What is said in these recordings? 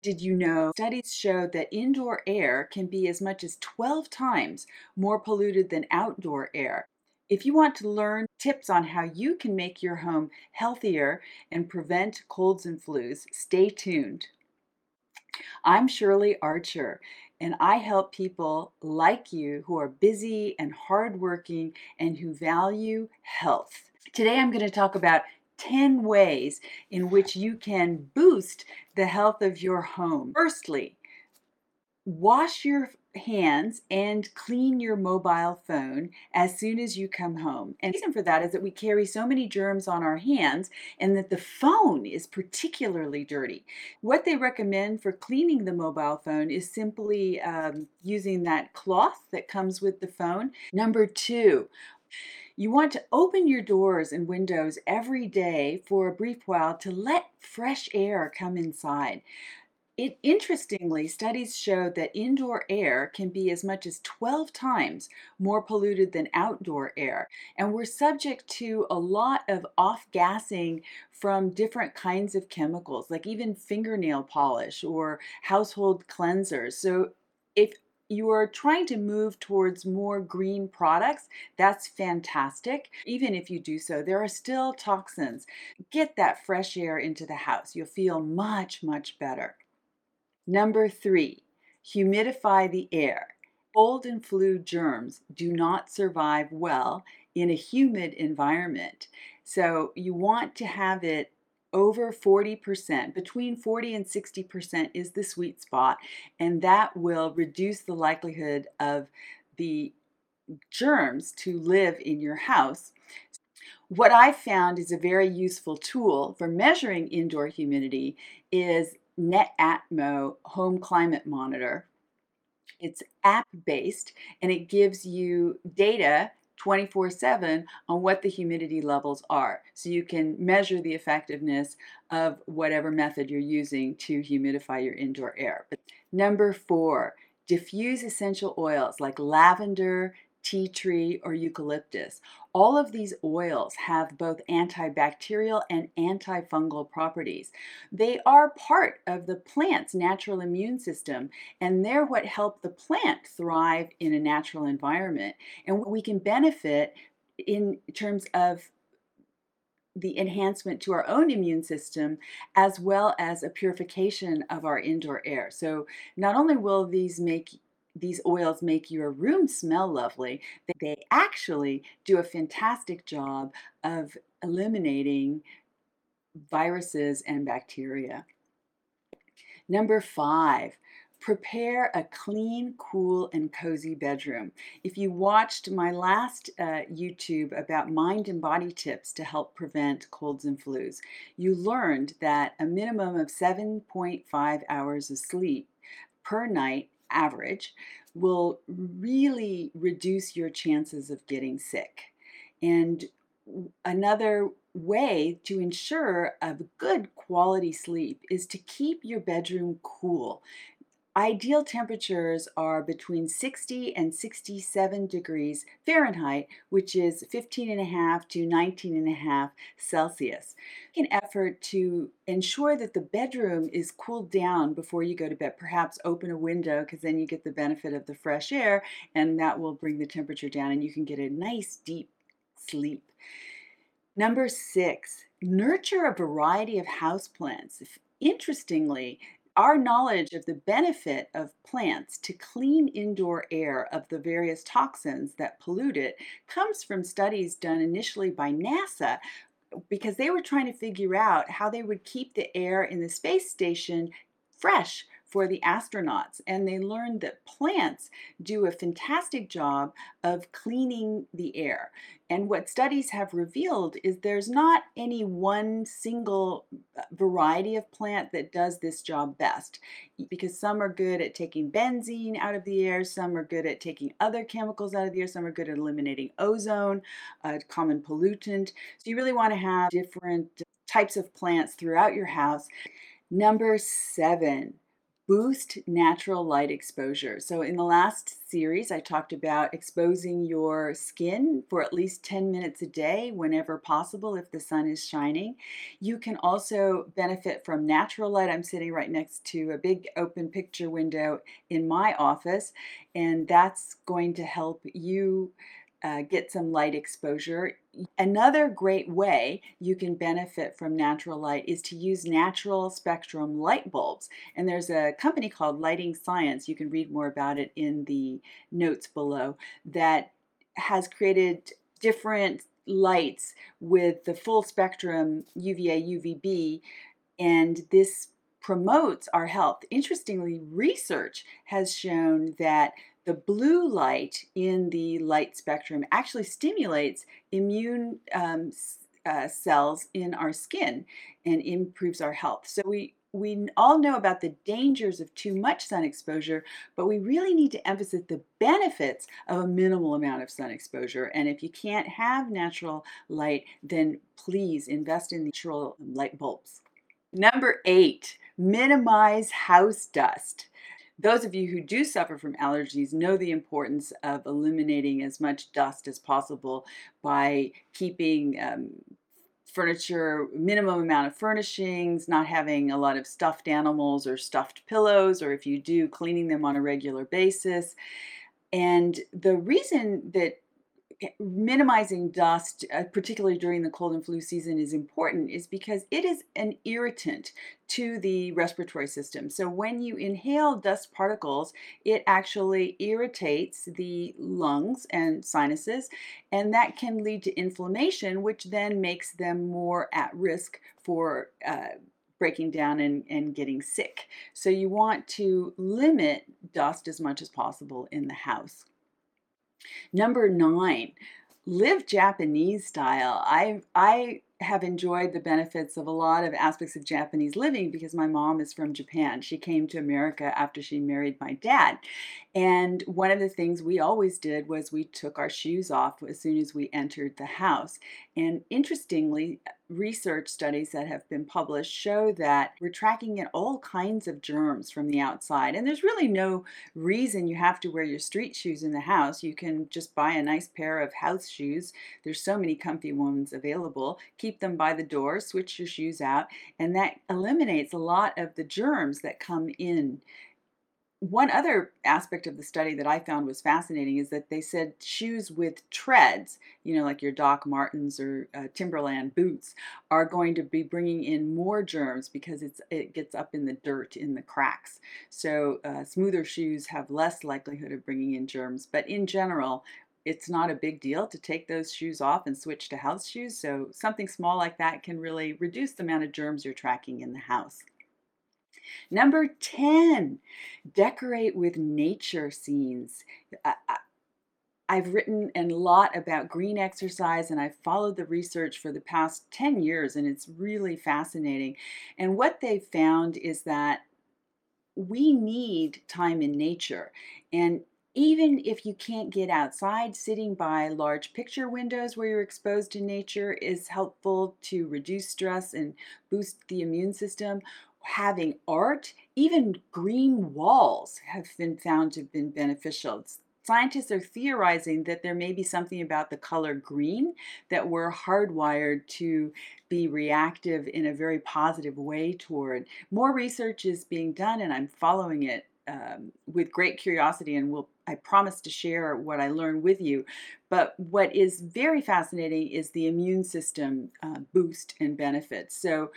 Did you know studies show that indoor air can be as much as 12 times more polluted than outdoor air? If you want to learn tips on how you can make your home healthier and prevent colds and flus, stay tuned. I'm Shirley Archer, and I help people like you who are busy and hardworking and who value health. Today I'm going to talk about 10 ways in which you can boost the health of your home. Firstly, wash your hands and clean your mobile phone as soon as you come home. And the reason for that is that we carry so many germs on our hands and that the phone is particularly dirty. What they recommend for cleaning the mobile phone is simply um, using that cloth that comes with the phone. Number two, you want to open your doors and windows every day for a brief while to let fresh air come inside. It interestingly, studies show that indoor air can be as much as 12 times more polluted than outdoor air. And we're subject to a lot of off gassing from different kinds of chemicals, like even fingernail polish or household cleansers. So if you are trying to move towards more green products, that's fantastic. Even if you do so, there are still toxins. Get that fresh air into the house. You'll feel much, much better. Number three, humidify the air. Cold and flu germs do not survive well in a humid environment. So you want to have it over 40%, between 40 and 60% is the sweet spot, and that will reduce the likelihood of the germs to live in your house. What I found is a very useful tool for measuring indoor humidity is Netatmo Home Climate Monitor. It's app based and it gives you data 24 7 on what the humidity levels are. So you can measure the effectiveness of whatever method you're using to humidify your indoor air. Number four, diffuse essential oils like lavender, tea tree, or eucalyptus. All of these oils have both antibacterial and antifungal properties. They are part of the plant's natural immune system, and they're what help the plant thrive in a natural environment. And we can benefit in terms of the enhancement to our own immune system as well as a purification of our indoor air. So, not only will these make these oils make your room smell lovely, they actually do a fantastic job of eliminating viruses and bacteria. Number five, prepare a clean, cool, and cozy bedroom. If you watched my last uh, YouTube about mind and body tips to help prevent colds and flus, you learned that a minimum of 7.5 hours of sleep per night average will really reduce your chances of getting sick. And another way to ensure a good quality sleep is to keep your bedroom cool. Ideal temperatures are between 60 and 67 degrees Fahrenheit, which is 15 and a half to 19 and a half Celsius. An effort to ensure that the bedroom is cooled down before you go to bed. Perhaps open a window because then you get the benefit of the fresh air and that will bring the temperature down and you can get a nice deep sleep. Number six, nurture a variety of houseplants. Interestingly, our knowledge of the benefit of plants to clean indoor air of the various toxins that pollute it comes from studies done initially by NASA because they were trying to figure out how they would keep the air in the space station fresh for the astronauts. And they learned that plants do a fantastic job of cleaning the air. And what studies have revealed is there's not any one single uh, variety of plant that does this job best because some are good at taking benzene out of the air, some are good at taking other chemicals out of the air, some are good at eliminating ozone, a common pollutant. So you really want to have different types of plants throughout your house. Number seven, boost natural light exposure. So, in the last series, I talked about exposing your skin for at least 10 minutes a day whenever possible if the sun is shining. You can also benefit from natural light. I'm sitting right next to a big open picture window in my office, and that's going to help you uh, get some light exposure. Another great way you can benefit from natural light is to use natural spectrum light bulbs. And there's a company called Lighting Science, you can read more about it in the notes below, that has created different lights with the full spectrum UVA, UVB, and this promotes our health. Interestingly, research has shown that the blue light in the light spectrum actually stimulates immune um, uh, cells in our skin and improves our health. So we we all know about the dangers of too much sun exposure, but we really need to emphasize the benefits of a minimal amount of sun exposure. And if you can't have natural light, then please invest in natural light bulbs. Number eight, minimize house dust. Those of you who do suffer from allergies know the importance of eliminating as much dust as possible by keeping um, furniture, minimum amount of furnishings, not having a lot of stuffed animals or stuffed pillows, or if you do, cleaning them on a regular basis. And the reason that minimizing dust, uh, particularly during the cold and flu season, is important is because it is an irritant to the respiratory system. So when you inhale dust particles, it actually irritates the lungs and sinuses, and that can lead to inflammation, which then makes them more at risk for. Uh, breaking down and, and getting sick. So, you want to limit dust as much as possible in the house. Number nine, live Japanese style. I I have enjoyed the benefits of a lot of aspects of Japanese living because my mom is from Japan. She came to America after she married my dad. And one of the things we always did was we took our shoes off as soon as we entered the house. And interestingly, research studies that have been published show that we're tracking in all kinds of germs from the outside. And there's really no reason you have to wear your street shoes in the house. You can just buy a nice pair of house shoes. There's so many comfy ones available. Keep them by the door, switch your shoes out, and that eliminates a lot of the germs that come in one other aspect of the study that I found was fascinating is that they said shoes with treads, you know, like your Doc Martens or uh, Timberland boots, are going to be bringing in more germs because it's it gets up in the dirt in the cracks. So uh, smoother shoes have less likelihood of bringing in germs, but in general, it's not a big deal to take those shoes off and switch to house shoes. So something small like that can really reduce the amount of germs you're tracking in the house. Number 10, decorate with nature scenes. I, have written a lot about green exercise and I've followed the research for the past 10 years and it's really fascinating. And what they've found is that we need time in nature. And even if you can't get outside, sitting by large picture windows where you're exposed to nature is helpful to reduce stress and boost the immune system having art, even green walls have been found to have been beneficial. Scientists are theorizing that there may be something about the color green that we're hardwired to be reactive in a very positive way toward. More research is being done, and I'm following it um, with great curiosity, and will I promise to share what I learned with you. But what is very fascinating is the immune system uh, boost and benefits. So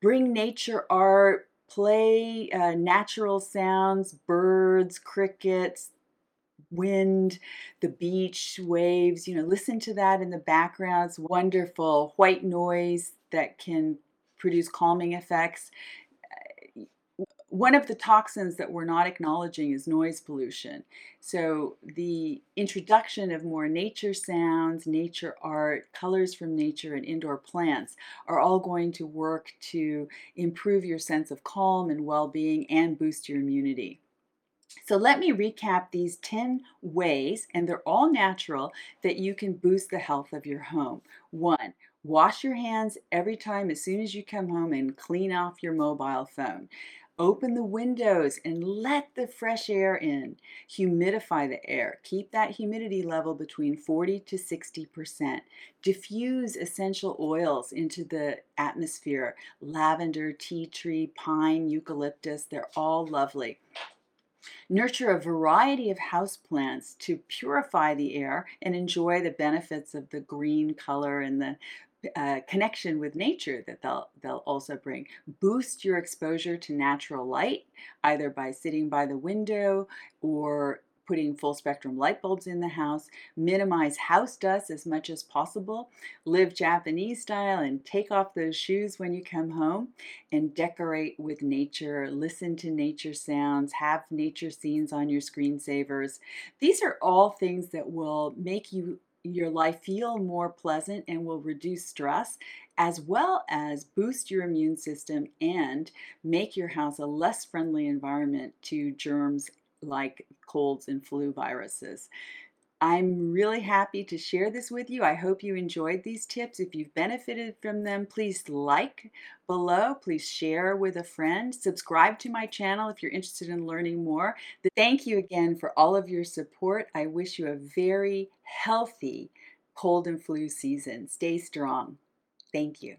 bring nature art, play uh, natural sounds, birds, crickets, wind, the beach, waves, you know, listen to that in the background. It's wonderful white noise that can produce calming effects one of the toxins that we're not acknowledging is noise pollution. So, the introduction of more nature sounds, nature art, colors from nature, and indoor plants are all going to work to improve your sense of calm and well being and boost your immunity. So, let me recap these 10 ways, and they're all natural, that you can boost the health of your home. One, wash your hands every time as soon as you come home and clean off your mobile phone. Open the windows and let the fresh air in. Humidify the air. Keep that humidity level between 40 to 60%. Diffuse essential oils into the atmosphere. Lavender, tea tree, pine, eucalyptus, they're all lovely. Nurture a variety of houseplants to purify the air and enjoy the benefits of the green color and the uh, connection with nature that they'll they'll also bring. Boost your exposure to natural light either by sitting by the window or putting full spectrum light bulbs in the house, minimize house dust as much as possible, live Japanese style and take off those shoes when you come home, and decorate with nature, listen to nature sounds, have nature scenes on your screensavers. These are all things that will make you your life feel more pleasant and will reduce stress as well as boost your immune system and make your house a less friendly environment to germs like colds and flu viruses. I'm really happy to share this with you. I hope you enjoyed these tips. If you've benefited from them, please like below. Please share with a friend. Subscribe to my channel if you're interested in learning more. Thank you again for all of your support. I wish you a very healthy cold and flu season. Stay strong. Thank you.